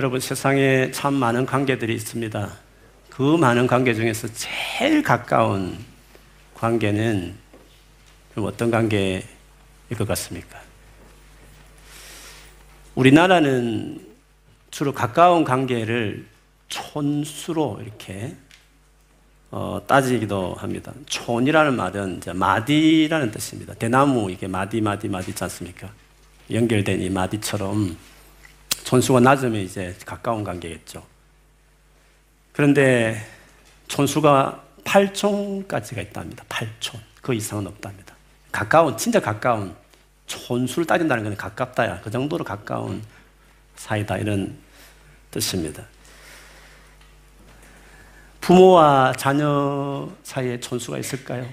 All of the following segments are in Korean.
여러분 세상에 참 많은 관계들이 있습니다. 그 많은 관계 중에서 제일 가까운 관계는 어떤 관계일 것 같습니까? 우리나라는 주로 가까운 관계를 촌수로 이렇게 어, 따지기도 합니다. 촌이라는 말은 마디라는 뜻입니다. 대나무 이게 마디 마디 마디 있지 않습니까? 연결된 이 마디처럼 촌수가 낮으면 이제 가까운 관계겠죠. 그런데 촌수가 8촌까지가 있답니다. 8촌. 그 이상은 없답니다. 가까운, 진짜 가까운 촌수를 따진다는 것은 가깝다야. 그 정도로 가까운 사이다. 이런 뜻입니다. 부모와 자녀 사이에 촌수가 있을까요?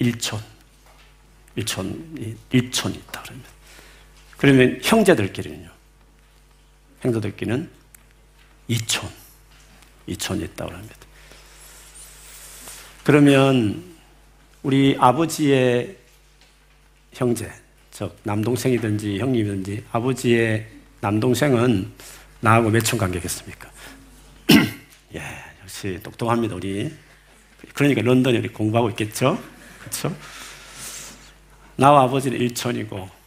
1촌. 1촌, 1촌이 있다 그러면. 그러면 형제들끼리는요. 형제들끼리는 2촌. 2촌이 있다고 합니다. 그러면 우리 아버지의 형제, 즉 남동생이든지 형님이든지 아버지의 남동생은 나하고 몇촌 관계겠습니까? 예, 역시 똑똑합니다, 우리. 그러니까 런던에 우리 공부하고 있겠죠? 그렇죠? 나와 아버지는 1촌이고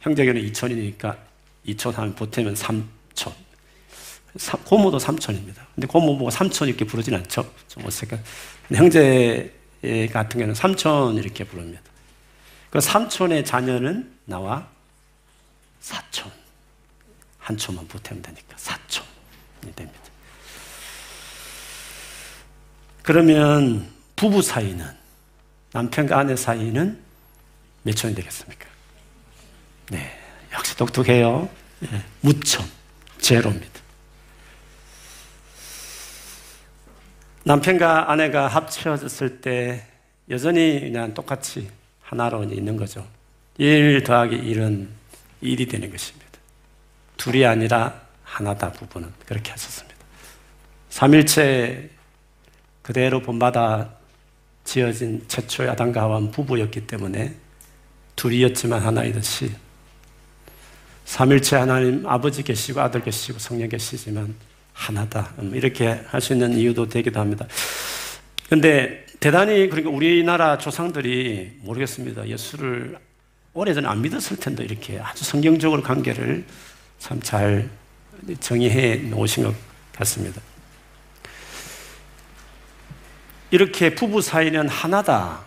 형제견은 2촌이니까 2촌 하면 보태면 3촌. 고모도 3촌입니다. 근데 고모 보고 3촌 이렇게 부르진 않죠? 좀 어색한. 형제 같은 경우는 3촌 이렇게 부릅니다. 그 3촌의 자녀는 나와 4촌. 한 촌만 보태면 되니까 4촌이 됩니다. 그러면 부부 사이는 남편과 아내 사이는 몇 촌이 되겠습니까? 네, 역시 똑똑해요. 네, 무촌, 제로입니다. 남편과 아내가 합쳐졌을 때 여전히 그냥 똑같이 하나로 있는 거죠. 1 더하기 1은 1이 되는 것입니다. 둘이 아니라 하나다 부부는 그렇게 하셨습니다. 삼일체 그대로 본받아 지어진 최초의 아담과 하와 부부였기 때문에 둘이었지만 하나이듯이 삼일체 하나님 아버지 계시고 아들 계시고 성령 계시지만 하나다 음, 이렇게 할 수 있는 이유도 되기도 합니다. 그런데 대단히 그러니까 우리나라 조상들이 모르겠습니다. 예수를 오래전에 안 믿었을 텐데 이렇게 아주 성경적으로 관계를 참 잘 정의해 놓으신 것 같습니다. 이렇게 부부 사이는 하나다.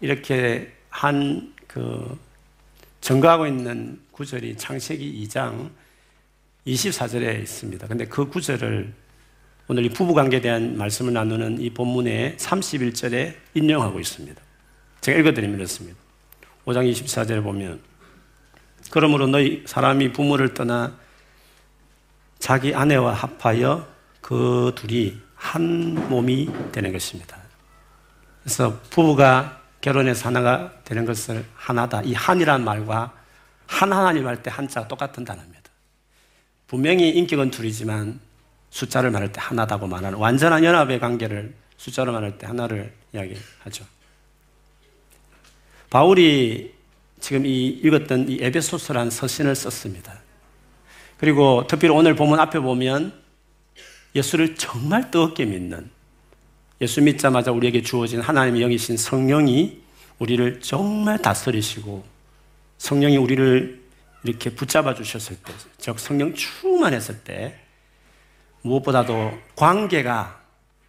이렇게 한그 증거하고 있는 구절이 창세기 2장 24절에 있습니다. 근데 그 구절을 오늘 이 부부 관계에 대한 말씀을 나누는 이 본문의 31절에 인용하고 있습니다. 제가 읽어드리면 이렇습니다. 5장 24절에 보면 그러므로 너희 사람이 부모를 떠나 자기 아내와 합하여 그 둘이 한 몸이 되는 것입니다. 그래서 부부가 결혼해서 하나가 되는 것을 하나다. 이 한이란 말과 한 하나님 할 때 한자가 똑같은 단어입니다. 분명히 인격은 둘이지만 숫자를 말할 때 하나다고 말하는 완전한 연합의 관계를 숫자로 말할 때 하나를 이야기하죠. 바울이 지금 이 읽었던 이 에베소서라는 서신을 썼습니다. 그리고 특별히 오늘 본문 앞에 보면 예수를 정말 뜨겁게 믿는 예수 믿자마자 우리에게 주어진 하나님의 영이신 성령이 우리를 정말 다스리시고 성령이 우리를 이렇게 붙잡아 주셨을 때, 즉 성령 충만했을 때 무엇보다도 관계가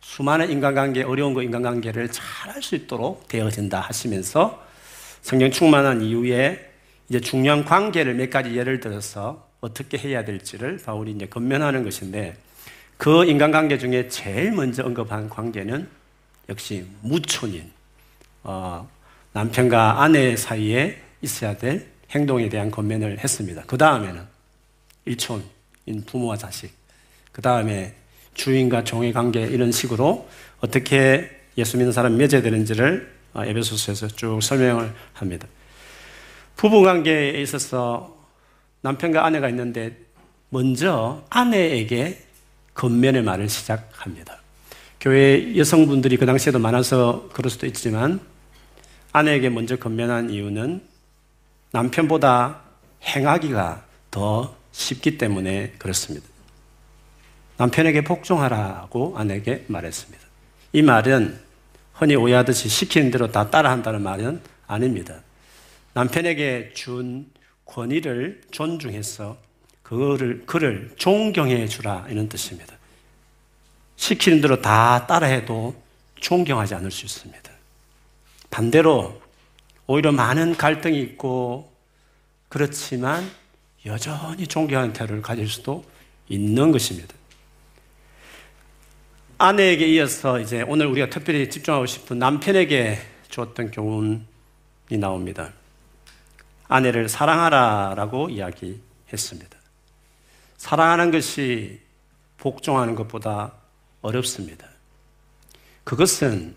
수많은 인간관계, 어려운 거 인간관계를 잘 할 수 있도록 되어진다 하시면서 성령 충만한 이후에 이제 중요한 관계를 몇 가지 예를 들어서 어떻게 해야 될지를 바울이 이제 건면하는 것인데 그 인간관계 중에 제일 먼저 언급한 관계는 역시 무촌인 어, 남편과 아내 사이에 있어야 될 행동에 대한 건면을 했습니다. 그 다음에는 일촌인 부모와 자식, 그 다음에 주인과 종의 관계 이런 식으로 어떻게 예수 믿는 사람 맺어야 되는지를 어, 에베소서에서 쭉 설명을 합니다. 부부 관계에 있어서 남편과 아내가 있는데 먼저 아내에게 건면의 말을 시작합니다. 교회 여성분들이 그 당시에도 많아서 그럴 수도 있지만 아내에게 먼저 건면한 이유는 남편보다 행하기가 더 쉽기 때문에 그렇습니다. 남편에게 복종하라고 아내에게 말했습니다. 이 말은 흔히 오해하듯이 시키는 대로 다 따라한다는 말은 아닙니다. 남편에게 준 권위를 존중해서 그를, 그를 존경해 주라 이런 뜻입니다. 시키는 대로 다 따라해도 존경하지 않을 수 있습니다. 반대로 오히려 많은 갈등이 있고 그렇지만 여전히 존경하는 태도를 가질 수도 있는 것입니다. 아내에게 이어서 이제 오늘 우리가 특별히 집중하고 싶은 남편에게 주었던 교훈이 나옵니다. 아내를 사랑하라라고 이야기했습니다. 사랑하는 것이 복종하는 것보다 어렵습니다. 그것은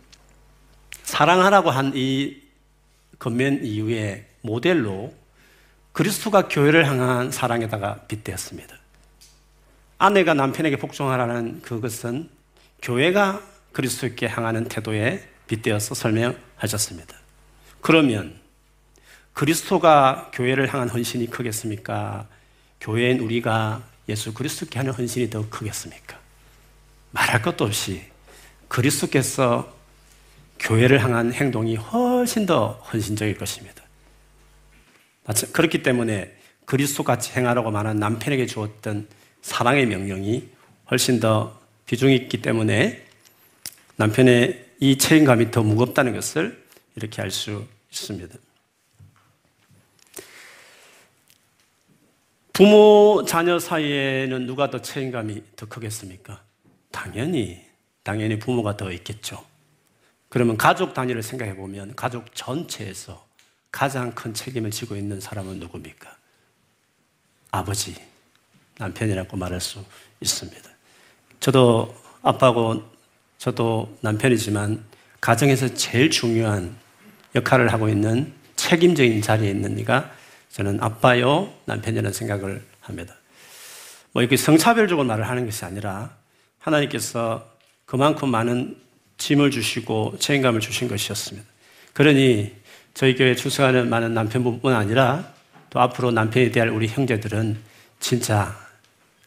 사랑하라고 한 이 건면 이후에 모델로 그리스도가 교회를 향한 사랑에다가 빗대었습니다. 아내가 남편에게 복종하라는 그것은 교회가 그리스도께 향하는 태도에 빗대어서 설명하셨습니다. 그러면 그리스도가 교회를 향한 헌신이 크겠습니까? 교회인 우리가 예수 그리스도께 하는 헌신이 더 크겠습니까? 말할 것도 없이 그리스도께서 교회를 향한 행동이 훨씬 더 헌신적일 것입니다. 그렇기 때문에 그리스도 같이 행하라고 말한 남편에게 주었던 사랑의 명령이 훨씬 더 비중이 있기 때문에 남편의 이 책임감이 더 무겁다는 것을 이렇게 알 수 있습니다. 부모, 자녀 사이에는 누가 더 책임감이 더 크겠습니까? 당연히, 당연히 부모가 더 있겠죠. 그러면 가족 단위를 생각해 보면 가족 전체에서 가장 큰 책임을 지고 있는 사람은 누굽니까? 아버지, 남편이라고 말할 수 있습니다. 저도 아빠고 저도 남편이지만 가정에서 제일 중요한 역할을 하고 있는 책임적인 자리에 있는 이가 저는 아빠요 남편이라는 생각을 합니다. 뭐 이렇게 성차별적으로 말을 하는 것이 아니라 하나님께서 그만큼 많은 짐을 주시고 책임감을 주신 것이었습니다. 그러니 저희 교회 출석하는 많은 남편뿐만 아니라 또 앞으로 남편에 대할 우리 형제들은 진짜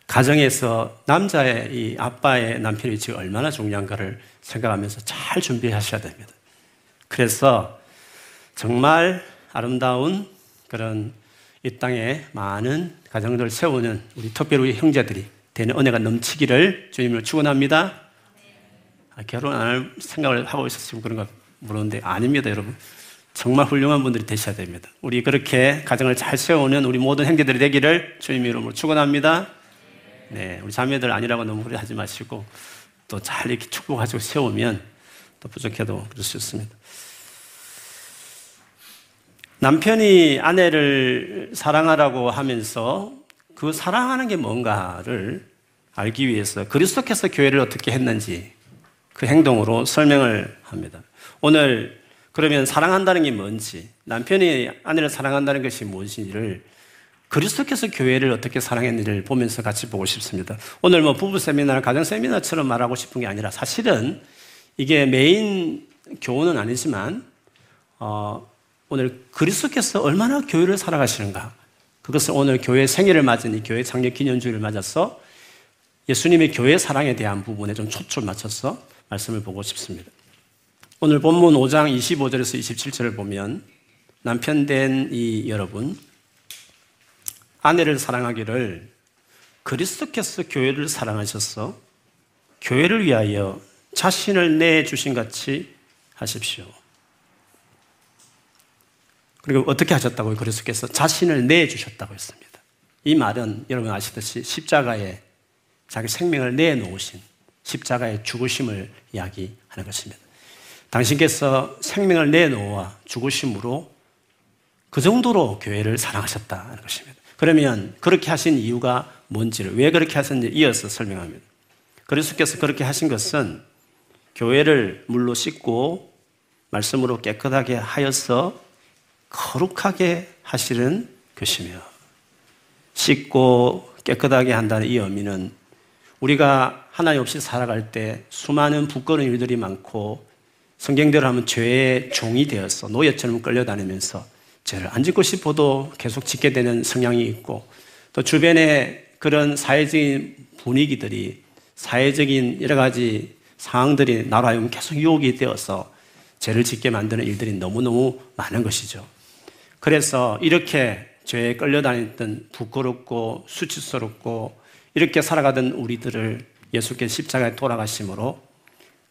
가정에서 남자의 이 아빠의 남편 위치가 얼마나 중요한가를 생각하면서 잘 준비하셔야 됩니다. 그래서 정말 아름다운 그런 이 땅에 많은 가정들을 세우는 우리 특별히 우리 형제들이 되는 은혜가 넘치기를 주님을 축원합니다. 아, 결혼 안 할 생각을 하고 있었으면 그런가 물었는데 아닙니다, 여러분. 정말 훌륭한 분들이 되셔야 됩니다. 우리 그렇게 가정을 잘 세우는 우리 모든 형제들이 되기를 주님 이름으로 축원합니다. 네, 우리 자매들 아니라고 너무 그래 지 마시고 또 잘 이렇게 축복하시고 세우면 또 부족해도 그럴 수 있습니다. 남편이 아내를 사랑하라고 하면서 그 사랑하는 게 뭔가를 알기 위해서 그리스도께서 교회를 어떻게 했는지 그 행동으로 설명을 합니다. 오늘 그러면 사랑한다는 게 뭔지, 남편이 아내를 사랑한다는 것이 무엇인지를 그리스도께서 교회를 어떻게 사랑했는지를 보면서 같이 보고 싶습니다. 오늘 뭐 부부 세미나, 가정 세미나처럼 말하고 싶은 게 아니라 사실은 이게 메인 교훈은 아니지만 어, 오늘 그리스도께서 얼마나 교회를 사랑하시는가 그것을 오늘 교회 생일을 맞은 이 교회 창립 기념주일을 맞아서 예수님의 교회 사랑에 대한 부분에 좀 초점 맞춰서 말씀을 보고 싶습니다. 오늘 본문 5장 25절에서 27절을 보면 남편 된 이 여러분 아내를 사랑하기를 그리스도께서 교회를 사랑하셔서 교회를 위하여 자신을 내 주신 같이 하십시오. 그리고 어떻게 하셨다고요? 그리스도께서 자신을 내 주셨다고 했습니다. 이 말은 여러분 아시듯이 십자가에 자기 생명을 내놓으신 십자가의 죽으심을 이야기하는 것입니다. 당신께서 생명을 내놓아 죽으심으로 그 정도로 교회를 사랑하셨다는 것입니다. 그러면 그렇게 하신 이유가 뭔지를 왜 그렇게 하셨는지 이어서 설명합니다. 그리스도께서 그렇게 하신 것은 교회를 물로 씻고 말씀으로 깨끗하게 하여서 거룩하게 하시는 것이며 씻고 깨끗하게 한다는 이 의미는 우리가 하나님 없이 살아갈 때 수많은 부끄러운 일들이 많고 성경대로 하면 죄의 종이 되어서 노예처럼 끌려다니면서 죄를 안 짓고 싶어도 계속 짓게 되는 성향이 있고 또 주변에 그런 사회적인 분위기들이 사회적인 여러 가지 상황들이 나로 하여금 계속 유혹이 되어서 죄를 짓게 만드는 일들이 너무너무 많은 것이죠. 그래서 이렇게 죄에 끌려다녔던 부끄럽고 수치스럽고 이렇게 살아가던 우리들을 예수께서 십자가에 돌아가심으로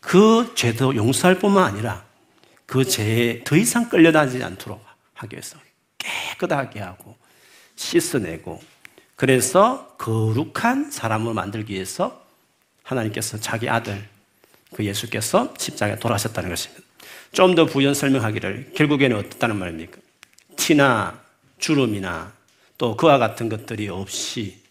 그 죄도 용서할 뿐만 아니라 그 죄에 더 이상 끌려다니지 않도록 하기 위해서 깨끗하게 하고 씻어내고 그래서 거룩한 사람을 만들기 위해서 하나님께서 자기 아들 그 예수께서 십자가에 돌아가셨다는 것입니다. 좀 더 부연 설명하기를 결국에는 어떻다는 말입니까? 티나 주름이나 또 그와 같은 것들이 없이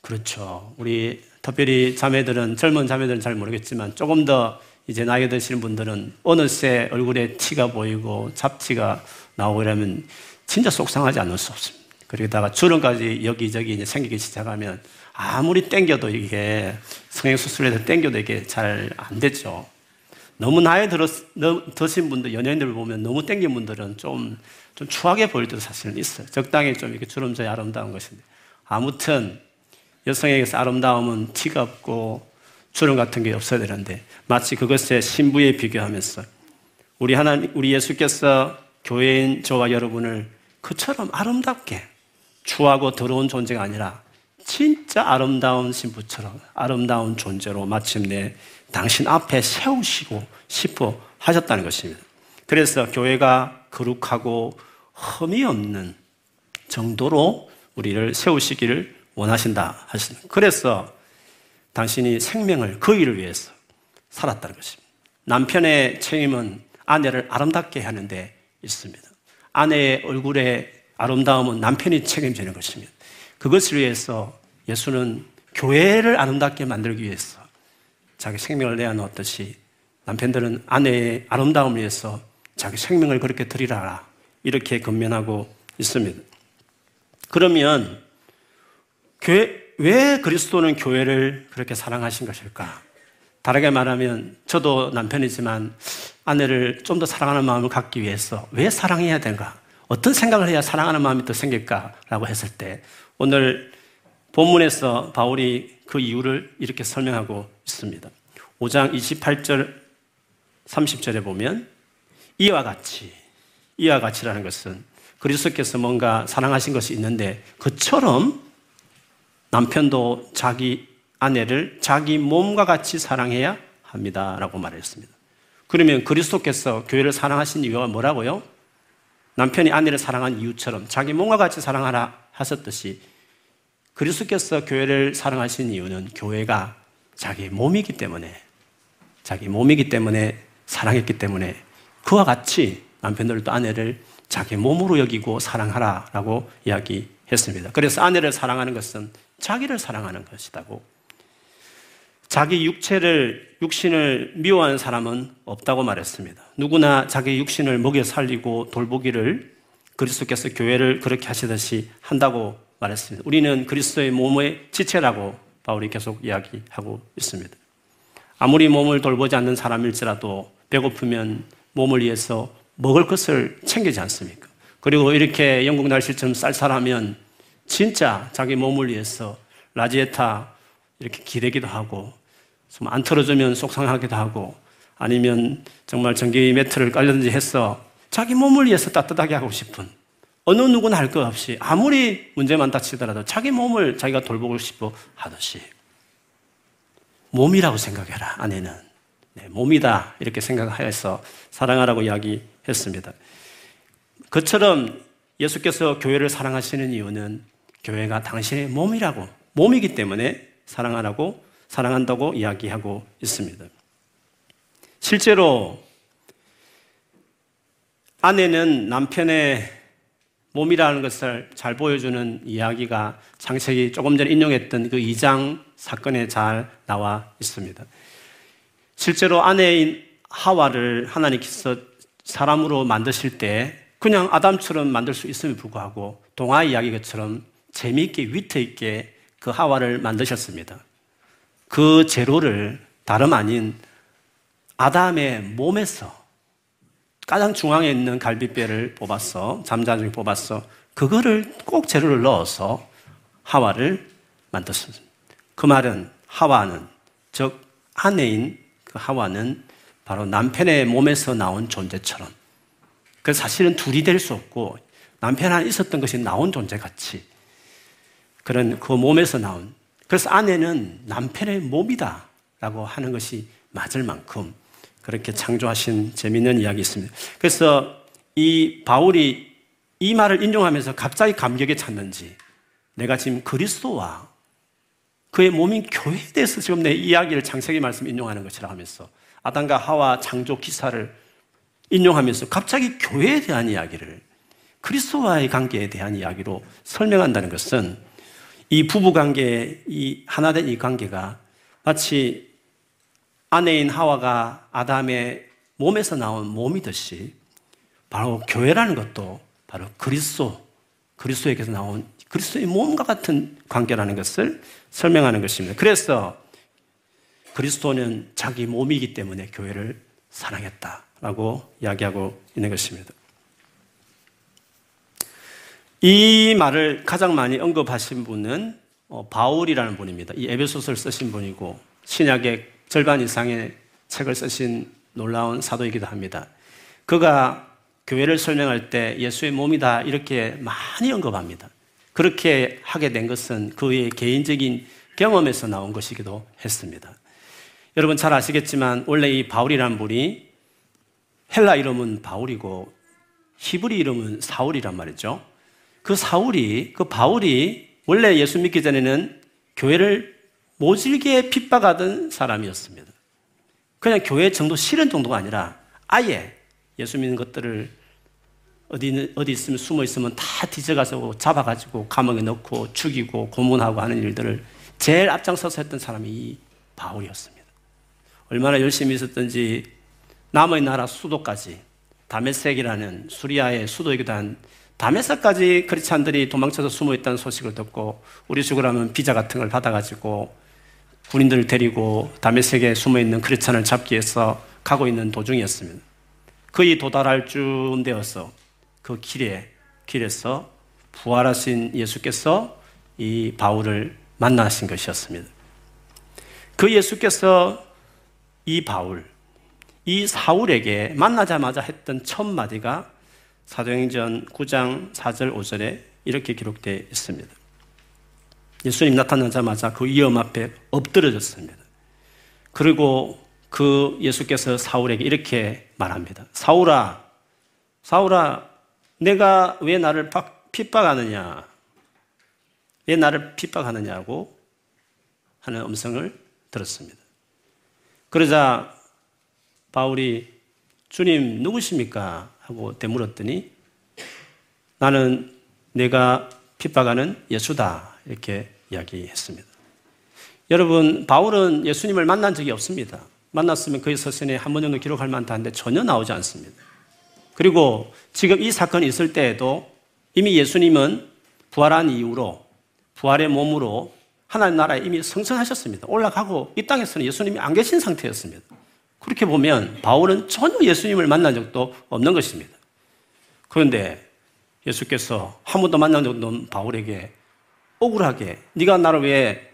그렇죠. 우리 특별히 자매들은 젊은 자매들은 잘 모르겠지만 조금 더 이제 나이 드시는 분들은 어느새 얼굴에 티가 보이고 잡티가 나오고 이러면 진짜 속상하지 않을 수 없습니다. 그러다가 주름까지 여기저기 이제 생기기 시작하면 아무리 땡겨도 이게 성형수술에서 땡겨도 이게 잘 안 되죠. 너무 나이 들었, 드신 분들, 연예인들 보면 너무 땡긴 분들은 좀, 좀 추하게 보일 때도 사실은 있어요. 적당히 좀 이렇게 주름져야 아름다운 것인데. 아무튼, 여성에게서 아름다움은 티가 없고 주름 같은 게 없어야 되는데, 마치 그것에 신부에 비교하면서 우리 하나님, 우리 예수께서 교회인 저와 여러분을 그처럼 아름답게 추하고 더러운 존재가 아니라 진짜 아름다운 신부처럼 아름다운 존재로 마침내 당신 앞에 세우시고 싶어 하셨다는 것입니다. 그래서 교회가 거룩하고 흠이 없는 정도로 우리를 세우시기를 원하신다 하십니다. 그래서 당신이 생명을 그 일을 위해서 살았다는 것입니다. 남편의 책임은 아내를 아름답게 하는데 있습니다. 아내의 얼굴에 아름다움은 남편이 책임지는 것입니다. 그것을 위해서 예수는 교회를 아름답게 만들기 위해서 자기 생명을 내어놓았듯이 남편들은 아내의 아름다움을 위해서 자기 생명을 그렇게 드리라 이렇게 건면하고 있습니다. 그러면 교회, 왜 그리스도는 교회를 그렇게 사랑하신 것일까? 다르게 말하면 저도 남편이지만 아내를 좀 더 사랑하는 마음을 갖기 위해서 왜 사랑해야 되는가? 어떤 생각을 해야 사랑하는 마음이 더 생길까라고 했을 때 오늘 본문에서 바울이 그 이유를 이렇게 설명하고 있습니다. 5장 28절 30절에 보면 이와 같이 이와 같이라는 것은 그리스도께서 뭔가 사랑하신 것이 있는데 그처럼 남편도 자기 아내를 자기 몸과 같이 사랑해야 합니다 라고 말했습니다. 그러면 그리스도께서 교회를 사랑하신 이유가 뭐라고요? 남편이 아내를 사랑한 이유처럼 자기 몸과 같이 사랑하라 하셨듯이 그리스도께서 교회를 사랑하신 이유는 교회가 자기 몸이기 때문에 자기 몸이기 때문에 사랑했기 때문에 그와 같이 남편들도 아내를 자기 몸으로 여기고 사랑하라라고 이야기했습니다. 그래서 아내를 사랑하는 것은 자기를 사랑하는 것이라고 자기 육체를, 육신을 미워하는 사람은 없다고 말했습니다. 누구나 자기 육신을 먹여 살리고 돌보기를 그리스도께서 교회를 그렇게 하시듯이 한다고 말했습니다. 우리는 그리스도의 몸의 지체라고 바울이 계속 이야기하고 있습니다. 아무리 몸을 돌보지 않는 사람일지라도 배고프면 몸을 위해서 먹을 것을 챙기지 않습니까? 그리고 이렇게 영국 날씨처럼 쌀쌀하면 진짜 자기 몸을 위해서 라지에타 이렇게 기대기도 하고 안 틀어주면 속상하기도 하고 아니면 정말 전기 매트를 깔든지 해서 자기 몸을 위해서 따뜻하게 하고 싶은 어느 누구나 할 것 없이 아무리 문제만 닥치더라도 자기 몸을 자기가 돌보고 싶어 하듯이 몸이라고 생각해라 아내는 네, 몸이다 이렇게 생각하여서 사랑하라고 이야기했습니다. 그처럼 예수께서 교회를 사랑하시는 이유는 교회가 당신의 몸이라고 몸이기 때문에 사랑하라고 사랑한다고 이야기하고 있습니다. 실제로 아내는 남편의 몸이라는 것을 잘 보여주는 이야기가 창세기 조금 전에 인용했던 그 2장 사건에 잘 나와 있습니다. 실제로 아내인 하와를 하나님께서 사람으로 만드실 때 그냥 아담처럼 만들 수 있음에 불구하고 동화 이야기처럼 재미있게 위트 있게 그 하와를 만드셨습니다. 그 재료를 다름 아닌 아담의 몸에서 가장 중앙에 있는 갈비뼈를 뽑았어. 잠자 중에 뽑았어. 그거를 꼭 재료를 넣어서 하와를 만들었습니다. 그 말은 하와는 즉 아내인 그 하와는 바로 남편의 몸에서 나온 존재처럼 그 사실은 둘이 될 수 없고 남편 안에 있었던 것이 나온 존재 같이 그런 그 몸에서 나온 그래서 아내는 남편의 몸이다라고 하는 것이 맞을 만큼 그렇게 창조하신 재미있는 이야기 있습니다. 그래서 이 바울이 이 말을 인용하면서 갑자기 감격에 찼는지 내가 지금 그리스도와 그의 몸인 교회에 대해서 지금 내 이야기를 창세기 말씀 인용하는 것이라 하면서 아담과 하와 창조 기사를 인용하면서 갑자기 교회에 대한 이야기를 그리스도와의 관계에 대한 이야기로 설명한다는 것은 이 부부 관계, 이 하나된 이 관계가 마치 아내인 하와가 아담의 몸에서 나온 몸이듯이 바로 교회라는 것도 바로 그리스도, 그리스도에게서 나온 그리스도의 몸과 같은 관계라는 것을 설명하는 것입니다. 그래서 그리스도는 자기 몸이기 때문에 교회를 사랑했다라고 이야기하고 있는 것입니다. 이 말을 가장 많이 언급하신 분은 어, 바울이라는 분입니다. 이 에베소서를 쓰신 분이고 신약의 절반 이상의 책을 쓰신 놀라운 사도이기도 합니다. 그가 교회를 설명할 때 예수의 몸이다 이렇게 많이 언급합니다. 그렇게 하게 된 것은 그의 개인적인 경험에서 나온 것이기도 했습니다. 여러분 잘 아시겠지만 원래 이 바울이란 분이 헬라 이름은 바울이고 히브리 이름은 사울이란 말이죠. 그 사울이 그 바울이 원래 예수 믿기 전에는 교회를 모질게 핍박하던 사람이었습니다. 그냥 교회 정도 싫은 정도가 아니라 아예 예수 믿는 것들을 어디, 어디 있으면 숨어 있으면 다 뒤져가서 잡아가지고 감옥에 넣고 죽이고 고문하고 하는 일들을 제일 앞장서서 했던 사람이 이 바울이었습니다. 얼마나 열심히 있었던지 남의 나라 수도까지 다메섹이라는 수리아의 수도이기도 한 다메섹까지 크리스찬들이 도망쳐서 숨어 있다는 소식을 듣고 우리 죽으라면 비자 같은 걸 받아가지고 군인들을 데리고 다메섹에 숨어 있는 크리스찬을 잡기 위해서 가고 있는 도중이었습니다. 거의 도달할 쯤 되어서 그 길에 길에서 부활하신 예수께서 이 바울을 만나신 것이었습니다. 그 예수께서 이 바울, 이 사울에게 만나자마자 했던 첫 마디가 사도행전 9장 4절 5절에 이렇게 기록되어 있습니다. 예수님 나타나자마자 그 위험 앞에 엎드려졌습니다. 그리고 그 예수께서 사울에게 이렇게 말합니다. 사울아, 사울아, 내가 왜 나를 핍박하느냐? 왜 나를 핍박하느냐고 하는 음성을 들었습니다. 그러자 바울이 주님 누구십니까? 하고 되물었더니 나는 내가 핍박하는 예수다. 이렇게 이야기했습니다. 여러분, 바울은 예수님을 만난 적이 없습니다. 만났으면 그의 서신에 한 번 정도 기록할 만한데 전혀 나오지 않습니다. 그리고 지금 이 사건이 있을 때에도 이미 예수님은 부활한 이후로 부활의 몸으로 하나님 나라에 이미 성천하셨습니다. 올라가고 이 땅에서는 예수님이 안 계신 상태였습니다. 그렇게 보면 바울은 전혀 예수님을 만난 적도 없는 것입니다. 그런데 예수께서 한 번도 만난 적도 없는 바울에게 억울하게 네가 나를 왜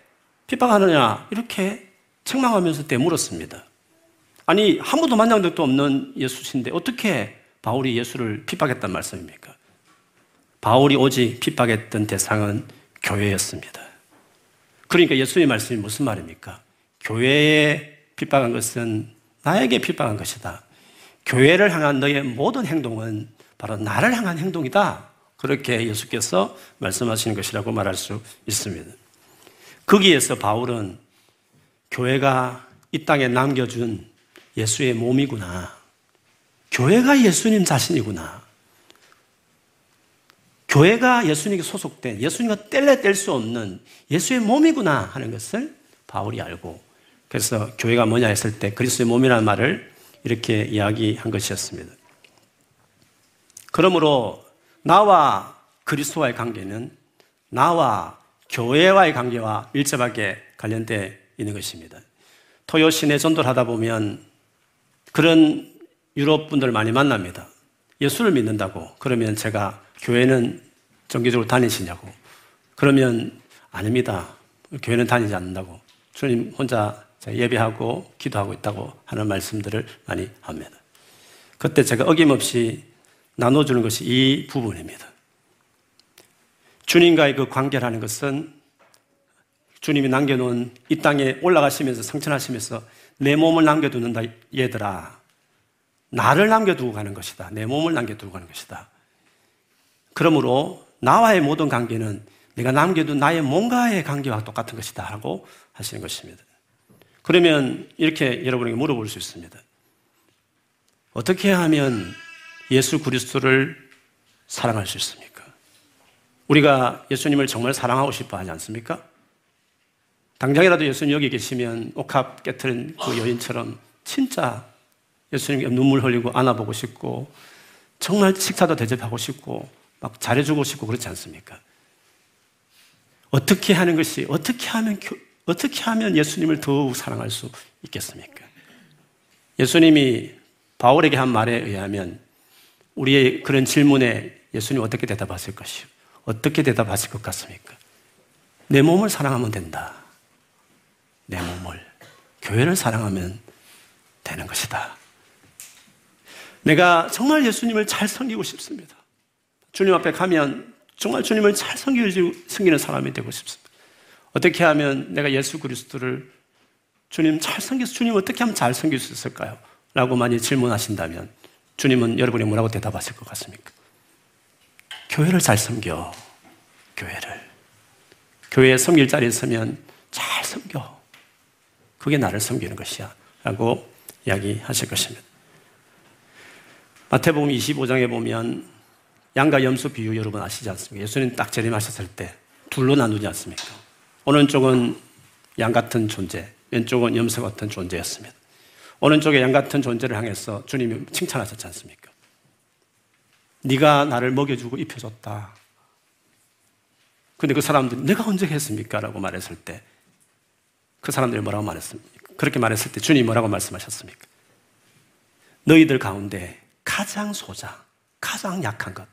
핍박하느냐 이렇게 책망하면서 되물었습니다. 아니 한 번도 만난 적도 없는 예수신데 어떻게 바울이 예수를 핍박했단 말씀입니까? 바울이 오직 핍박했던 대상은 교회였습니다. 그러니까 예수의 말씀이 무슨 말입니까? 교회에 핍박한 것은 나에게 핍박한 것이다. 교회를 향한 너의 모든 행동은 바로 나를 향한 행동이다. 그렇게 예수께서 말씀하시는 것이라고 말할 수 있습니다. 거기에서 바울은 교회가 이 땅에 남겨준 예수의 몸이구나. 교회가 예수님 자신이구나. 교회가 예수님에게 소속된 예수님과 뗄래 뗄 수 없는 예수의 몸이구나 하는 것을 바울이 알고 그래서 교회가 뭐냐 했을 때 그리스도의 몸이라는 말을 이렇게 이야기한 것이었습니다. 그러므로 나와 그리스도와의 관계는 나와 교회와의 관계와 밀접하게 관련되어 있는 것입니다. 토요 시내 전도를 하다 보면 그런 유럽 분들 많이 만납니다. 예수를 믿는다고. 그러면 제가 교회는 정기적으로 다니시냐고. 그러면 아닙니다. 교회는 다니지 않는다고. 주님 혼자 예배하고 기도하고 있다고 하는 말씀들을 많이 합니다. 그때 제가 어김없이 나눠주는 것이 이 부분입니다. 주님과의 그 관계라는 것은 주님이 남겨놓은 이 땅에 올라가시면서 성천하시면서 내 몸을 남겨두는다, 얘들아. 나를 남겨두고 가는 것이다. 내 몸을 남겨두고 가는 것이다. 그러므로 나와의 모든 관계는 내가 남겨둔 나의 뭔가의 관계와 똑같은 것이다. 하고 하시는 것입니다. 그러면 이렇게 여러분에게 물어볼 수 있습니다. 어떻게 하면 예수 그리스도를 사랑할 수 있습니까? 우리가 예수님을 정말 사랑하고 싶어 하지 않습니까? 당장이라도 예수님 여기 계시면 옥합 깨트린 그 여인처럼 진짜 예수님께 눈물 흘리고 안아보고 싶고 정말 식사도 대접하고 싶고 막 잘해주고 싶고 그렇지 않습니까? 어떻게 하는 것이 어떻게 하면 어떻게 하면 예수님을 더욱 사랑할 수 있겠습니까? 예수님이 바울에게 한 말에 의하면 우리의 그런 질문에 예수님 어떻게 대답하실 것이요? 어떻게 대답하실 것 같습니까? 내 몸을 사랑하면 된다. 내 몸을. 교회를 사랑하면 되는 것이다. 내가 정말 예수님을 잘 섬기고 싶습니다. 주님 앞에 가면 정말 주님을 잘 섬기는 사람이 되고 싶습니다. 어떻게 하면 내가 예수 그리스도를 주님 잘 섬겨서 주님 어떻게 하면 잘 섬길 수 있을까요? 라고 많이 질문하신다면 주님은 여러분이 뭐라고 대답하실 것 같습니까? 교회를 잘 섬겨. 교회를. 교회에 섬길 자리에 서면 잘 섬겨. 그게 나를 섬기는 것이야. 라고 이야기하실 것입니다. 마태복음 25장에 보면 양과 염소 비유 여러분 아시지 않습니까? 예수님 딱 재림하셨을 때 둘로 나누지 않습니까? 오른쪽은 양 같은 존재, 왼쪽은 염소 같은 존재였습니다. 오른쪽에 양 같은 존재를 향해서 주님이 칭찬하셨지 않습니까? 네가 나를 먹여주고 입혀줬다. 근데 그 사람들이 내가 언제 했습니까? 라고 말했을 때 그 사람들이 뭐라고 말했습니까? 그렇게 말했을 때 주님이 뭐라고 말씀하셨습니까? 너희들 가운데 가장 소자, 가장 약한 것,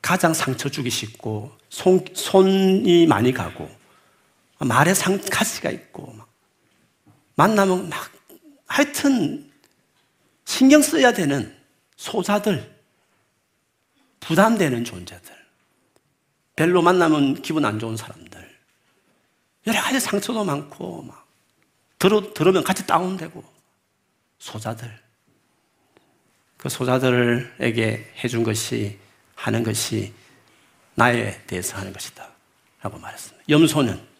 가장 상처 주기 쉽고 손, 손이 많이 가고 말에 상, 가시가 있고 막 만나면 막 하여튼 신경 써야 되는 소자들, 부담되는 존재들, 별로 만나면 기분 안 좋은 사람들, 여러 가지 상처도 많고 막 들어, 들으면 같이 다운되고 소자들. 그 소자들에게 해준 것이 하는 것이 나에 대해서 하는 것이다. 라고 말했습니다. 염소는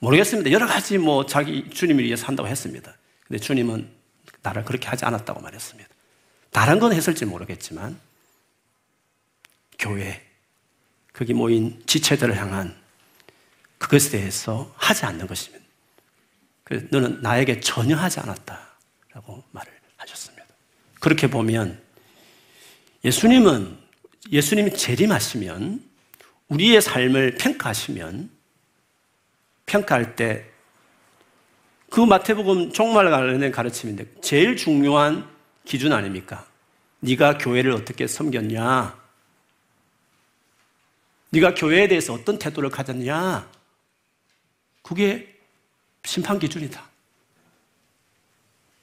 모르겠습니다. 여러 가지 뭐 자기 주님을 위해서 한다고 했습니다. 근데 주님은 나를 그렇게 하지 않았다고 말했습니다. 다른 건 했을지 모르겠지만 교회, 거기 모인 지체들을 향한 그것에 대해서 하지 않는 것입니다. 그 너는 나에게 전혀 하지 않았다라고 말을 하셨습니다. 그렇게 보면 예수님은 예수님이 재림하시면 우리의 삶을 평가하시면 평가할 때 그 마태복음 종말 관련된 가르침인데 제일 중요한 기준 아닙니까? 네가 교회를 어떻게 섬겼냐? 네가 교회에 대해서 어떤 태도를 가졌냐? 그게 심판 기준이다.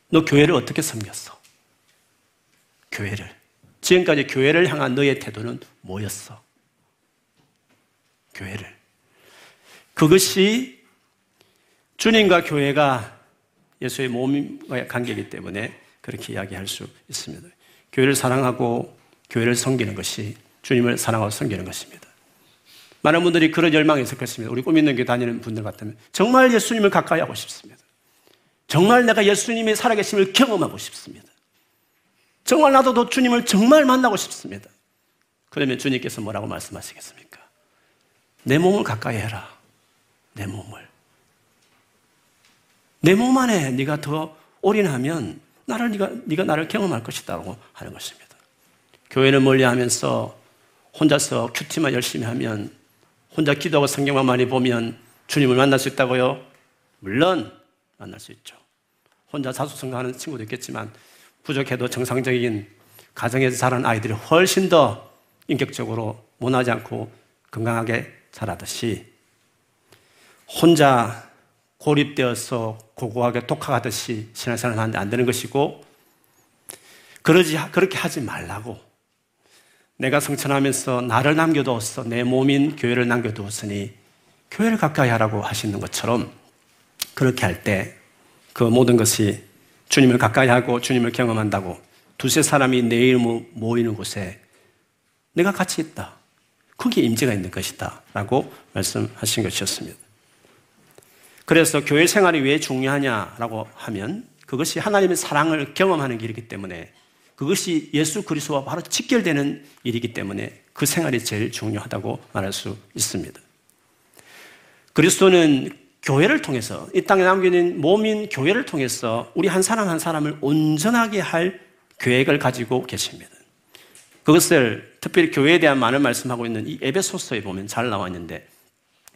너 교회를 어떻게 섬겼어? 교회를. 지금까지 교회를 향한 너의 태도는 뭐였어? 교회를. 그것이 주님과 교회가 예수의 몸과의 관계이기 때문에 그렇게 이야기할 수 있습니다. 교회를 사랑하고 교회를 섬기는 것이 주님을 사랑하고 섬기는 것입니다. 많은 분들이 그런 열망이 있을 것입니다. 우리 꿈 있는 교회 다니는 분들 같으면 정말 예수님을 가까이 하고 싶습니다. 정말 내가 예수님의 살아계심을 경험하고 싶습니다. 정말 나도 도 주님을 정말 만나고 싶습니다. 그러면 주님께서 뭐라고 말씀하시겠습니까? 내 몸을 가까이 해라. 내 몸을. 내 몸 안에 네가 더 올인하면 나를 네가 네가 나를 경험할 것이다라고 하는 것입니다. 교회를 멀리하면서 혼자서 큐티만 열심히 하면 혼자 기도하고 성경만 많이 보면 주님을 만날 수 있다고요? 물론 만날 수 있죠. 혼자 자수성가하는 친구도 있겠지만 부족해도 정상적인 가정에서 자란 아이들이 훨씬 더 인격적으로 원하지 않고 건강하게 자라듯이 혼자 고립되어서 고고하게 독학하듯이 신앙생활을 하는데 안 되는 것이고 그러지 그렇게 하지 말라고 내가 성천하면서 나를 남겨두었어 내 몸인 교회를 남겨두었으니 교회를 가까이 하라고 하시는 것처럼 그렇게 할 때 그 모든 것이 주님을 가까이 하고 주님을 경험한다고 두세 사람이 내 이름으로 모이는 곳에 내가 같이 있다. 거기에 임재가 있는 것이다. 라고 말씀하신 것이었습니다. 그래서 교회 생활이 왜 중요하냐라고 하면 그것이 하나님의 사랑을 경험하는 길이기 때문에 그것이 예수 그리스도와 바로 직결되는 일이기 때문에 그 생활이 제일 중요하다고 말할 수 있습니다. 그리스도는 교회를 통해서 이 땅에 남겨진 몸인 교회를 통해서 우리 한 사람 한 사람을 온전하게 할 계획을 가지고 계십니다. 그것을 특별히 교회에 대한 많은 말씀하고 있는 이 에베소서에 보면 잘 나와 있는데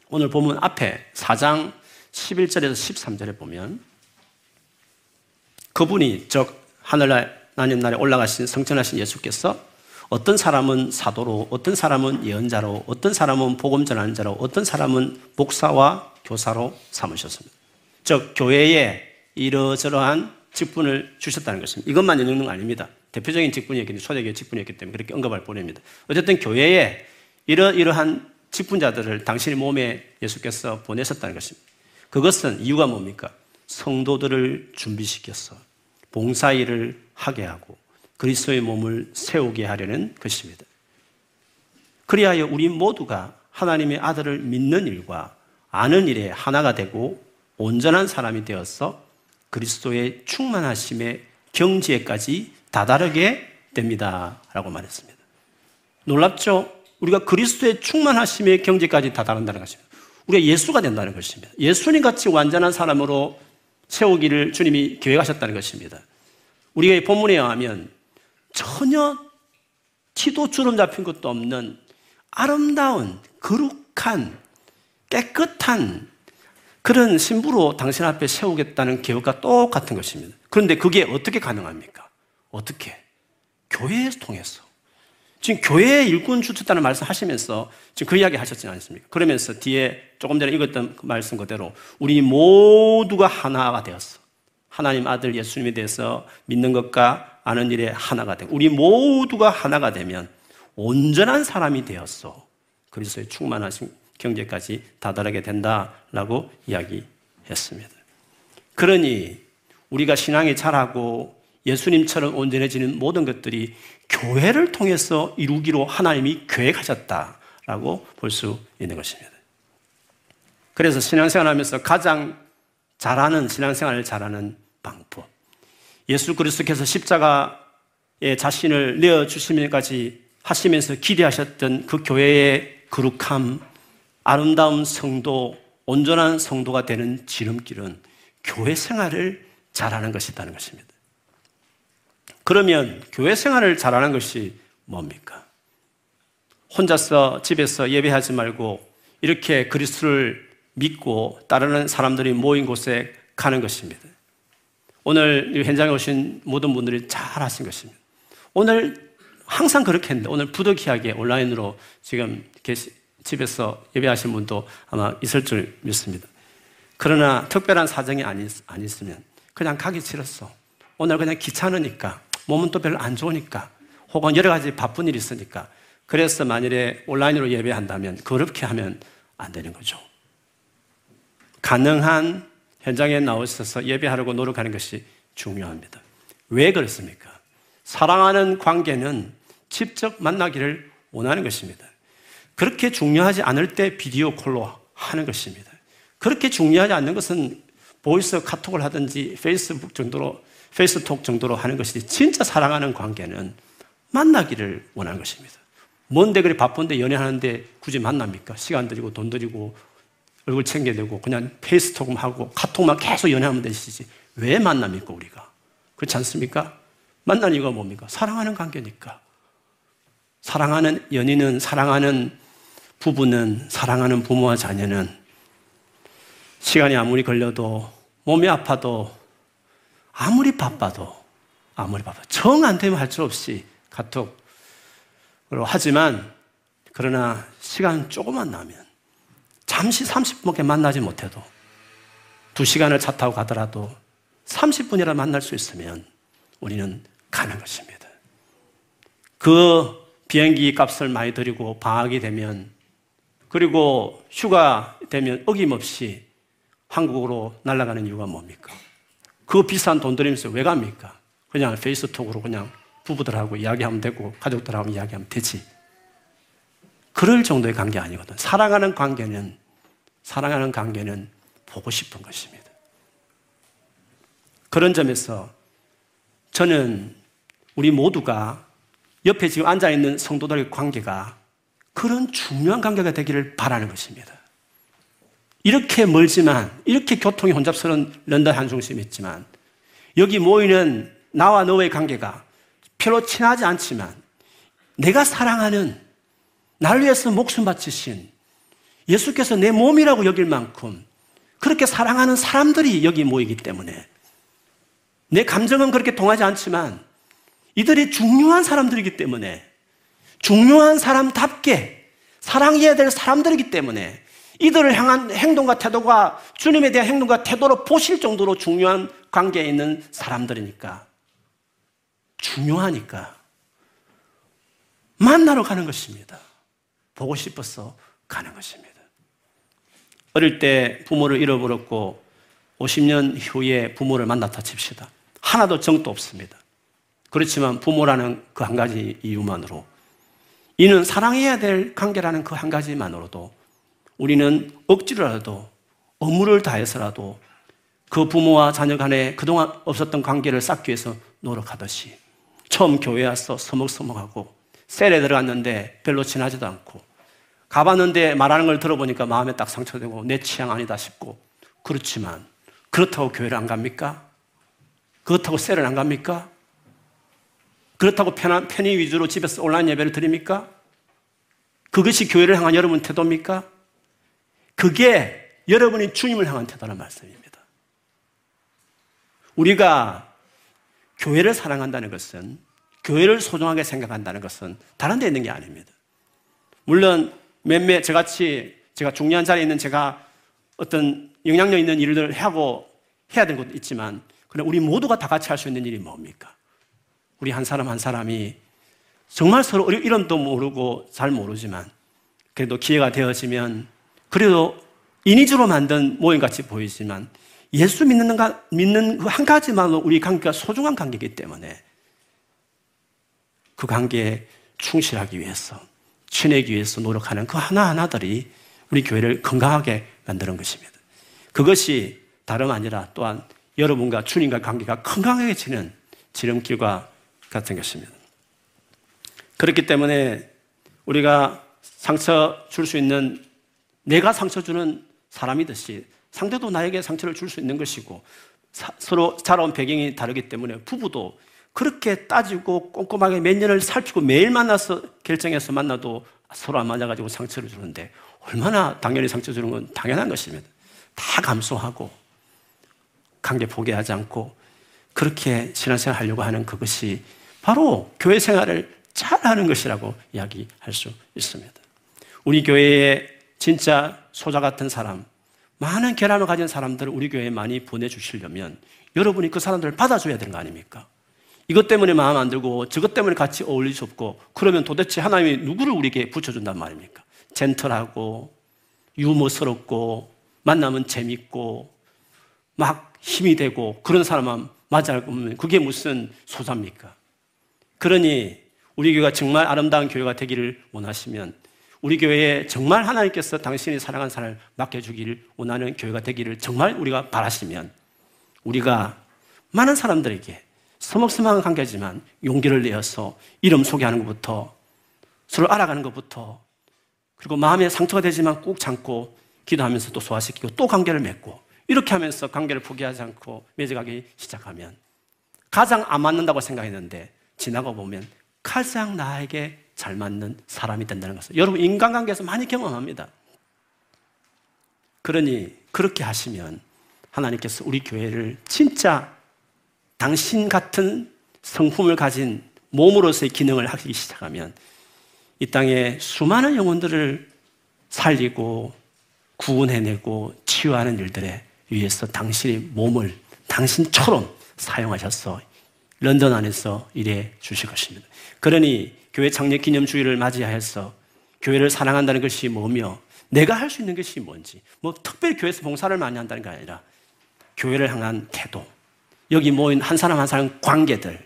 오늘 보면 앞에 4장 11절에서 13절에 보면 그분이 즉 하늘날 나님날에 올라가신 성천하신 예수께서 어떤 사람은 사도로, 어떤 사람은 예언자로, 어떤 사람은 복음 전하는 자로, 어떤 사람은 목사와 교사로 삼으셨습니다. 즉 교회에 이러저러한 직분을 주셨다는 것입니다. 이것만 건 아닙니다. 대표적인 직분이었기 때문에 초대교회 직분이었기 때문에 그렇게 언급할 뿐입니다. 어쨌든 교회에 이러이러한 직분자들을 당신의 몸에 예수께서 보내셨다는 것입니다. 그것은 이유가 뭡니까? 성도들을 준비시켰어. 봉사일을 하게 하고 그리스도의 몸을 세우게 하려는 것입니다. 그리하여 우리 모두가 하나님의 아들을 믿는 일과 아는 일에 하나가 되고 온전한 사람이 되어서 그리스도의 충만하심의 경지에까지 다다르게 됩니다. 라고 말했습니다. 놀랍죠? 우리가 그리스도의 충만하심의 경지까지 다다른다는 것입니다. 우리가 예수가 된다는 것입니다. 예수님 같이 완전한 사람으로 세우기를 주님이 계획하셨다는 것입니다. 우리가 이 본문에 의하면 전혀 티도 주름 잡힌 것도 없는 아름다운, 거룩한, 깨끗한 그런 신부로 당신 앞에 세우겠다는 계획과 똑같은 것입니다. 그런데 그게 어떻게 가능합니까? 어떻게? 교회에서 통해서. 지금 교회의 일꾼 주셨다는 말씀 하시면서 지금 그 이야기 하셨지 않습니까? 그러면서 뒤에 조금 전에 읽었던 그 말씀 그대로 우리 모두가 하나가 되었어. 하나님 아들 예수님에 대해서 믿는 것과 아는 일에 하나가 되고 우리 모두가 하나가 되면 온전한 사람이 되었어. 그리스도의 충만하신 경제까지 다다르게 된다라고 이야기했습니다. 그러니 우리가 신앙이 자라고 예수님처럼 온전해지는 모든 것들이 교회를 통해서 이루기로 하나님이 계획하셨다라고 볼 수 있는 것입니다. 그래서 신앙생활 하면서 가장 잘하는 신앙생활을 잘하는 방법. 예수 그리스도께서 십자가에 자신을 내어 주시면까지 하시면서 기대하셨던 그 교회의 거룩함, 아름다운 성도, 온전한 성도가 되는 지름길은 교회 생활을 잘하는 것이다는 것입니다. 그러면 교회 생활을 잘하는 것이 뭡니까? 혼자서 집에서 예배하지 말고 이렇게 그리스도를 믿고 따르는 사람들이 모인 곳에 가는 것입니다. 오늘 현장에 오신 모든 분들이 잘 하신 것입니다. 오늘 항상 그렇게 했는데 오늘 부득이하게 온라인으로 지금 계시, 집에서 예배하신 분도 아마 있을 줄 믿습니다. 그러나 특별한 사정이 아니, 아니으면 그냥 가기 싫었어. 오늘 그냥 귀찮으니까 몸은 또 별로 안 좋으니까 혹은 여러 가지 바쁜 일이 있으니까 그래서 만일에 온라인으로 예배한다면 그렇게 하면 안 되는 거죠. 가능한 현장에 나오셔서 예배하려고 노력하는 것이 중요합니다. 왜 그렇습니까? 사랑하는 관계는 직접 만나기를 원하는 것입니다. 그렇게 중요하지 않을 때 video call로 하는 것입니다. 그렇게 중요하지 않는 것은 voice 카톡을 하든지 페이스북 정도로, 페이스톡 정도로 하는 것이 진짜 사랑하는 관계는 만나기를 원하는 것입니다. 뭔데 그리 바쁜데 연애하는데 굳이 만납니까? 시간 들이고 돈 들이고 얼굴 챙겨대고 그냥 페이스톡만 하고 카톡만 계속 연애하면 되시지. 왜 만납니까, 우리가? 그렇지 않습니까? 만난 이유가 뭡니까? 사랑하는 관계니까. 사랑하는 연인은, 사랑하는 부부는, 사랑하는 부모와 자녀는 시간이 아무리 걸려도, 몸이 아파도, 아무리 바빠도, 아무리 바빠도, 정안 되면 할수 없이 카톡으로 하지만, 그러나 시간 조금만 나면 잠시 30분밖에 만나지 못해도 두 시간을 차 타고 가더라도 30분이라 만날 수 있으면 우리는 가는 것입니다. 그 비행기 값을 많이 들이고 방학이 되면 그리고 휴가 되면 어김없이 한국으로 날아가는 이유가 뭡니까? 그 비싼 돈 들이면서 왜 갑니까? 그냥 페이스톡으로 그냥 부부들하고 이야기하면 되고 가족들하고 이야기하면 되지. 그럴 정도의 관계 아니거든. 사랑하는 관계는 사랑하는 관계는 보고 싶은 것입니다. 그런 점에서 저는 우리 모두가 옆에 지금 앉아 있는 성도들의 관계가 그런 중요한 관계가 되기를 바라는 것입니다. 이렇게 멀지만, 이렇게 교통이 혼잡스러운 런던 한 중심이 있지만, 여기 모이는 나와 너의 관계가 별로 친하지 않지만, 내가 사랑하는, 날 위해서 목숨 바치신 예수께서 내 몸이라고 여길 만큼 그렇게 사랑하는 사람들이 여기 모이기 때문에 내 감정은 그렇게 통하지 않지만 이들이 중요한 사람들이기 때문에 중요한 사람답게 사랑해야 될 사람들이기 때문에 이들을 향한 행동과 태도가 주님에 대한 행동과 태도로 보실 정도로 중요한 관계에 있는 사람들이니까 중요하니까 만나러 가는 것입니다. 보고 싶어서 가는 것입니다. 어릴 때 부모를 잃어버렸고 50년 후에 부모를 만났다 칩시다. 하나도 정도 없습니다. 그렇지만 부모라는 그 한 가지 이유만으로 이는 사랑해야 될 관계라는 그 한 가지만으로도 우리는 억지로라도 업무를 다해서라도 그 부모와 자녀 간에 그동안 없었던 관계를 쌓기 위해서 노력하듯이 처음 교회 와서 서먹서먹하고 셀에 들어갔는데 별로 친하지도 않고 가봤는데 말하는 걸 들어보니까 마음에 딱 상처되고 내 취향 아니다 싶고 그렇지만 그렇다고 교회를 안 갑니까? 그렇다고 셀을 안 갑니까? 그렇다고 편한, 편의 위주로 집에서 온라인 예배를 드립니까? 그것이 교회를 향한 여러분 태도입니까? 그게 여러분이 주님을 향한 태도란 말씀입니다. 우리가 교회를 사랑한다는 것은 교회를 소중하게 생각한다는 것은 다른 데 있는 게 아닙니다. 물론 몇몇 저같이 제가 중요한 자리에 있는 제가 어떤 영향력 있는 일을 하고 해야 되는 것도 있지만 그러나 우리 모두가 다 같이 할 수 있는 일이 뭡니까? 우리 한 사람 한 사람이 정말 서로 이름도 모르고 잘 모르지만 그래도 기회가 되어지면 그래도 인위적으로 만든 모임같이 보이지만 예수 믿는, 믿는 그 한 가지만으로 우리 관계가 소중한 관계이기 때문에 그 관계에 충실하기 위해서, 친하기 위해서 노력하는 그 하나하나들이 우리 교회를 건강하게 만드는 것입니다. 그것이 다름 아니라 또한 여러분과 주님과 관계가 건강해지는 지름길과 같은 것입니다. 그렇기 때문에 우리가 상처 줄 수 있는 내가 상처 주는 사람이듯이 상대도 나에게 상처를 줄 수 있는 것이고 사, 서로 자라온 배경이 다르기 때문에 부부도 그렇게 따지고 꼼꼼하게 몇 년을 살피고 매일 만나서 결정해서 만나도 서로 안 맞아가지고 상처를 주는데 얼마나 당연히 상처 주는 건 당연한 것입니다. 다 감수하고 관계 포기하지 않고 그렇게 신앙생활 하려고 하는 그것이 바로 교회 생활을 잘하는 것이라고 이야기할 수 있습니다. 우리 교회에 진짜 소자 같은 사람, 많은 결함을 가진 사람들을 우리 교회에 많이 보내주시려면 여러분이 그 사람들을 받아줘야 되는 거 아닙니까? 이것 때문에 마음 안 들고 저것 때문에 같이 어울릴 수 없고 그러면 도대체 하나님이 누구를 우리에게 붙여준단 말입니까? 젠틀하고 유머스럽고 만나면 재밌고 막 힘이 되고 그런 사람만 맞아 보면 그게 무슨 소자입니까? 그러니 우리 교회가 정말 아름다운 교회가 되기를 원하시면 우리 교회에 정말 하나님께서 당신이 사랑하는 사람을 맡겨주기를 원하는 교회가 되기를 정말 우리가 바라시면 우리가 많은 사람들에게 서먹서먹한 관계지만 용기를 내어서 이름 소개하는 것부터 서로 알아가는 것부터 그리고 마음에 상처가 되지만 꾹 참고 기도하면서 또 소화시키고 또 관계를 맺고 이렇게 하면서 관계를 포기하지 않고 맺어가기 시작하면 가장 안 맞는다고 생각했는데 지나가 보면 가장 나에게 잘 맞는 사람이 된다는 것을 여러분 인간관계에서 많이 경험합니다. 그러니 그렇게 하시면 하나님께서 우리 교회를 진짜 당신 같은 성품을 가진 몸으로서의 기능을 하기 시작하면 이 땅에 수많은 영혼들을 살리고 구원해내고 치유하는 일들에 위해서 당신의 몸을 당신처럼 사용하셔서 런던 안에서 일해 주실 것입니다. 그러니 교회 창립 기념주의를 맞이하여서 교회를 사랑한다는 것이 뭐며 내가 할 수 있는 것이 뭔지 뭐 특별히 교회에서 봉사를 많이 한다는 게 아니라 교회를 향한 태도 여기 모인 한 사람 한 사람 관계들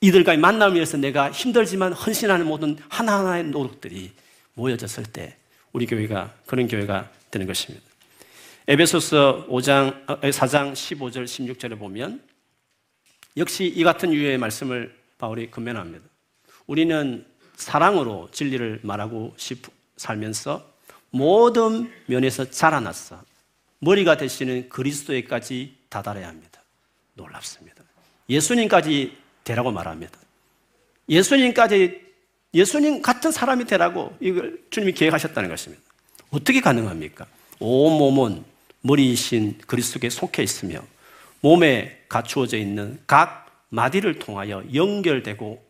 이들과의 만남을 위해서 내가 힘들지만 헌신하는 모든 하나하나의 노력들이 모여졌을 때 우리 교회가 그런 교회가 되는 것입니다. 에베소서 5장, 4장 15절, 16절에 보면 역시 이 같은 유의 말씀을 바울이 건면합니다. 우리는 사랑으로 진리를 말하고 싶 살면서 모든 면에서 자라났어. 머리가 되시는 그리스도에까지 다다라야 합니다. 놀랍습니다. 예수님까지 되라고 말합니다. 예수님까지 예수님 같은 사람이 되라고 이걸 주님이 계획하셨다는 것입니다. 어떻게 가능합니까? 온 몸은 머리이신 그리스도에 속해 있으며 몸에 갖추어져 있는 각 마디를 통하여 연결되고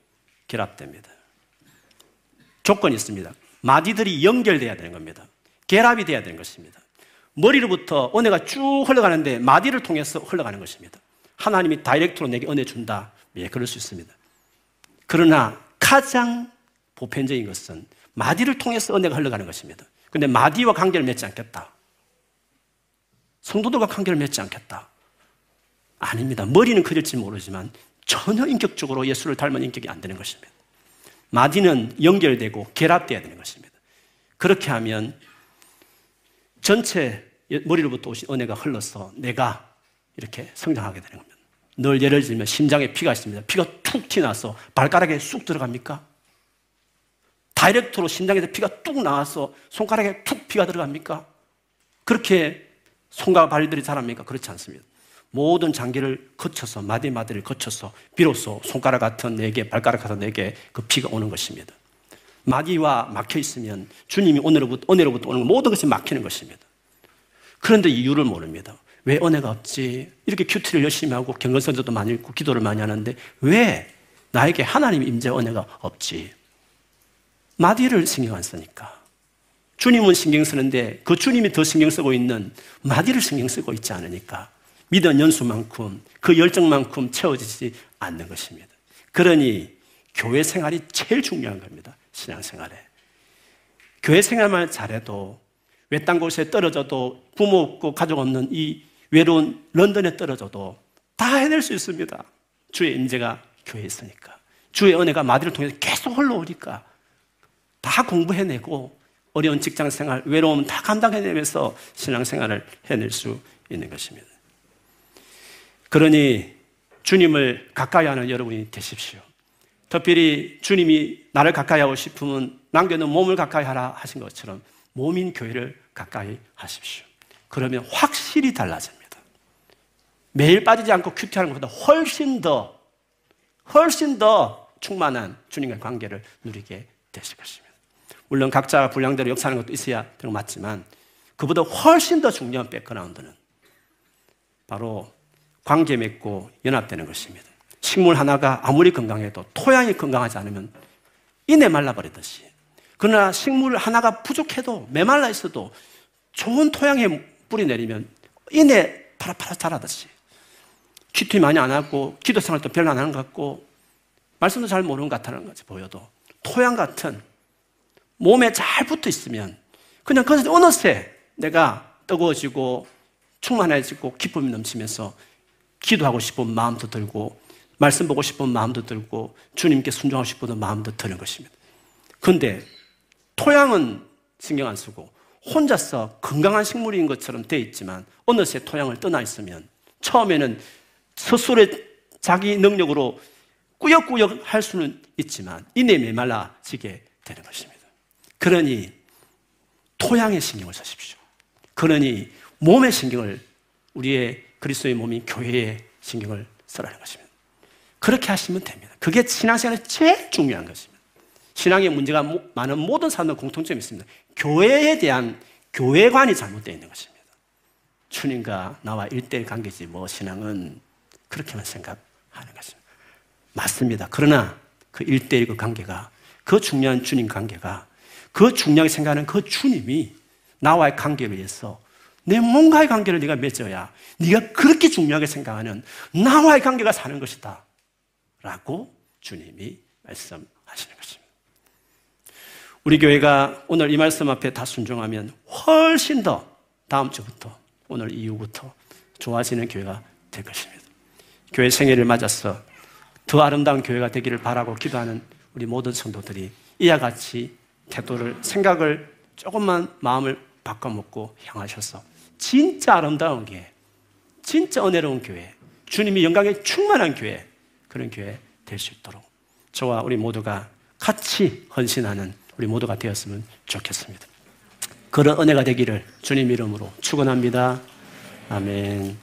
결합됩니다. 조건이 있습니다. 마디들이 연결돼야 되는 겁니다. 결합이 돼야 되는 것입니다. 머리로부터 은혜가 쭉 흘러가는데 마디를 통해서 흘러가는 것입니다. 하나님이 다이렉트로 내게 은혜 준다. 예, 그럴 수 있습니다. 그러나 가장 보편적인 것은 마디를 통해서 은혜가 흘러가는 것입니다. 근데 마디와 관계를 맺지 않겠다. 성도들과 관계를 맺지 않겠다. 아닙니다. 머리는 커질지 모르지만 전혀 인격적으로 예수를 닮은 인격이 안 되는 것입니다. 마디는 연결되고 결합되어야 되는 것입니다. 그렇게 하면 전체 머리로부터 오신 은혜가 흘러서 내가 이렇게 성장하게 되는 겁니다. 늘 예를 들면 심장에 피가 있습니다. 피가 툭 튀나서 발가락에 쑥 들어갑니까? 다이렉트로 심장에서 피가 뚝 나와서 손가락에 툭 피가 들어갑니까? 그렇게 손과 발들이 자랍니까? 그렇지 않습니다. 모든 장기를 거쳐서 마디마디를 거쳐서 비로소 손가락 같은 네 개, 발가락 같은 네개그 피가 오는 것입니다. 마디와 막혀 있으면 주님이 오늘로부터 은혜로부터 오는 모든 것이 막히는 것입니다. 그런데 이유를 모릅니다. 왜 은혜가 없지? 이렇게 큐티를 열심히 하고 경건선조도 많이 읽고 기도를 많이 하는데 왜 나에게 하나님 임재 은혜가 없지? 마디를 신경 안 쓰니까. 주님은 신경 쓰는데 그 주님이 더 신경 쓰고 있는 마디를 신경 쓰고 있지 않으니까 믿은 연수만큼 그 열정만큼 채워지지 않는 것입니다. 그러니 교회 생활이 제일 중요한 겁니다. 신앙 생활에. 교회 생활만 잘해도 외딴 곳에 떨어져도 부모 없고 가족 없는 이 외로운 런던에 떨어져도 다 해낼 수 있습니다. 주의 임재가 교회에 있으니까. 주의 은혜가 마디를 통해서 계속 흘러오니까 다 공부해내고 어려운 직장 생활, 외로움 다 감당해내면서 신앙 생활을 해낼 수 있는 것입니다. 그러니 주님을 가까이 하는 여러분이 되십시오. 특별히 주님이 나를 가까이 하고 싶으면 남겨놓은 몸을 가까이 하라 하신 것처럼 몸인 교회를 가까이 하십시오. 그러면 확실히 달라집니다. 매일 빠지지 않고 큐티하는 것보다 훨씬 더, 훨씬 더 충만한 주님과의 관계를 누리게 되실 것입니다. 물론 각자 분량대로 역사하는 것도 있어야 되는 맞지만 그보다 훨씬 더 중요한 백그라운드는 바로 관계 맺고 연합되는 것입니다. 식물 하나가 아무리 건강해도 토양이 건강하지 않으면 이내 말라버리듯이. 그러나 식물 하나가 부족해도 메말라 있어도 좋은 토양에 뿌리 내리면 이내 파라파라 자라듯이. 기투 많이 안 하고 기도 생활도 별로 안 하는 것 같고 말씀도 잘 모르는 것 같다는 거지 보여도. 토양 같은 몸에 잘 붙어 있으면 그냥 그것을 어느새 내가 뜨거워지고 충만해지고 기쁨이 넘치면서 기도하고 싶은 마음도 들고 말씀 보고 싶은 마음도 들고 주님께 순종하고 싶은 마음도 드는 것입니다. 그런데 토양은 신경 안 쓰고 혼자서 건강한 식물인 것처럼 돼 있지만 어느새 토양을 떠나 있으면 처음에는 스스로의 자기 능력으로 꾸역꾸역 할 수는 있지만 이내 메말라지게 되는 것입니다. 그러니 토양에 신경을 쓰십시오. 그러니 몸의 신경을 우리의 그리스도의 몸인 교회에 신경을 써라는 것입니다. 그렇게 하시면 됩니다. 그게 신앙생활에 제일 중요한 것입니다. 신앙에 문제가 많은 모든 사람들 공통점이 있습니다. 교회에 대한 교회관이 잘못되어 있는 것입니다. 주님과 나와 일대일 관계지 뭐 신앙은 그렇게만 생각하는 것입니다. 맞습니다. 그러나 그 일대일 그 관계가 그 중요한 주님 관계가 그 중요하게 생각하는 그 주님이 나와의 관계를 위해서 내 몸과의 관계를 네가 맺어야 네가 그렇게 중요하게 생각하는 나와의 관계가 사는 것이다. 라고 주님이 말씀하시는 것입니다. 우리 교회가 오늘 이 말씀 앞에 다 순종하면 훨씬 더 다음 주부터 오늘 이후부터 좋아지는 교회가 될 것입니다. 교회 생일을 맞아서 더 아름다운 교회가 되기를 바라고 기도하는 우리 모든 성도들이 이와 같이 태도를 생각을 조금만 마음을 바꿔먹고 향하셔서 진짜 아름다운 교회, 진짜 은혜로운 교회, 주님이 영광에 충만한 교회, 그런 교회 될 수 있도록 저와 우리 모두가 같이 헌신하는 우리 모두가 되었으면 좋겠습니다. 그런 은혜가 되기를 주님 이름으로 축원합니다. 아멘.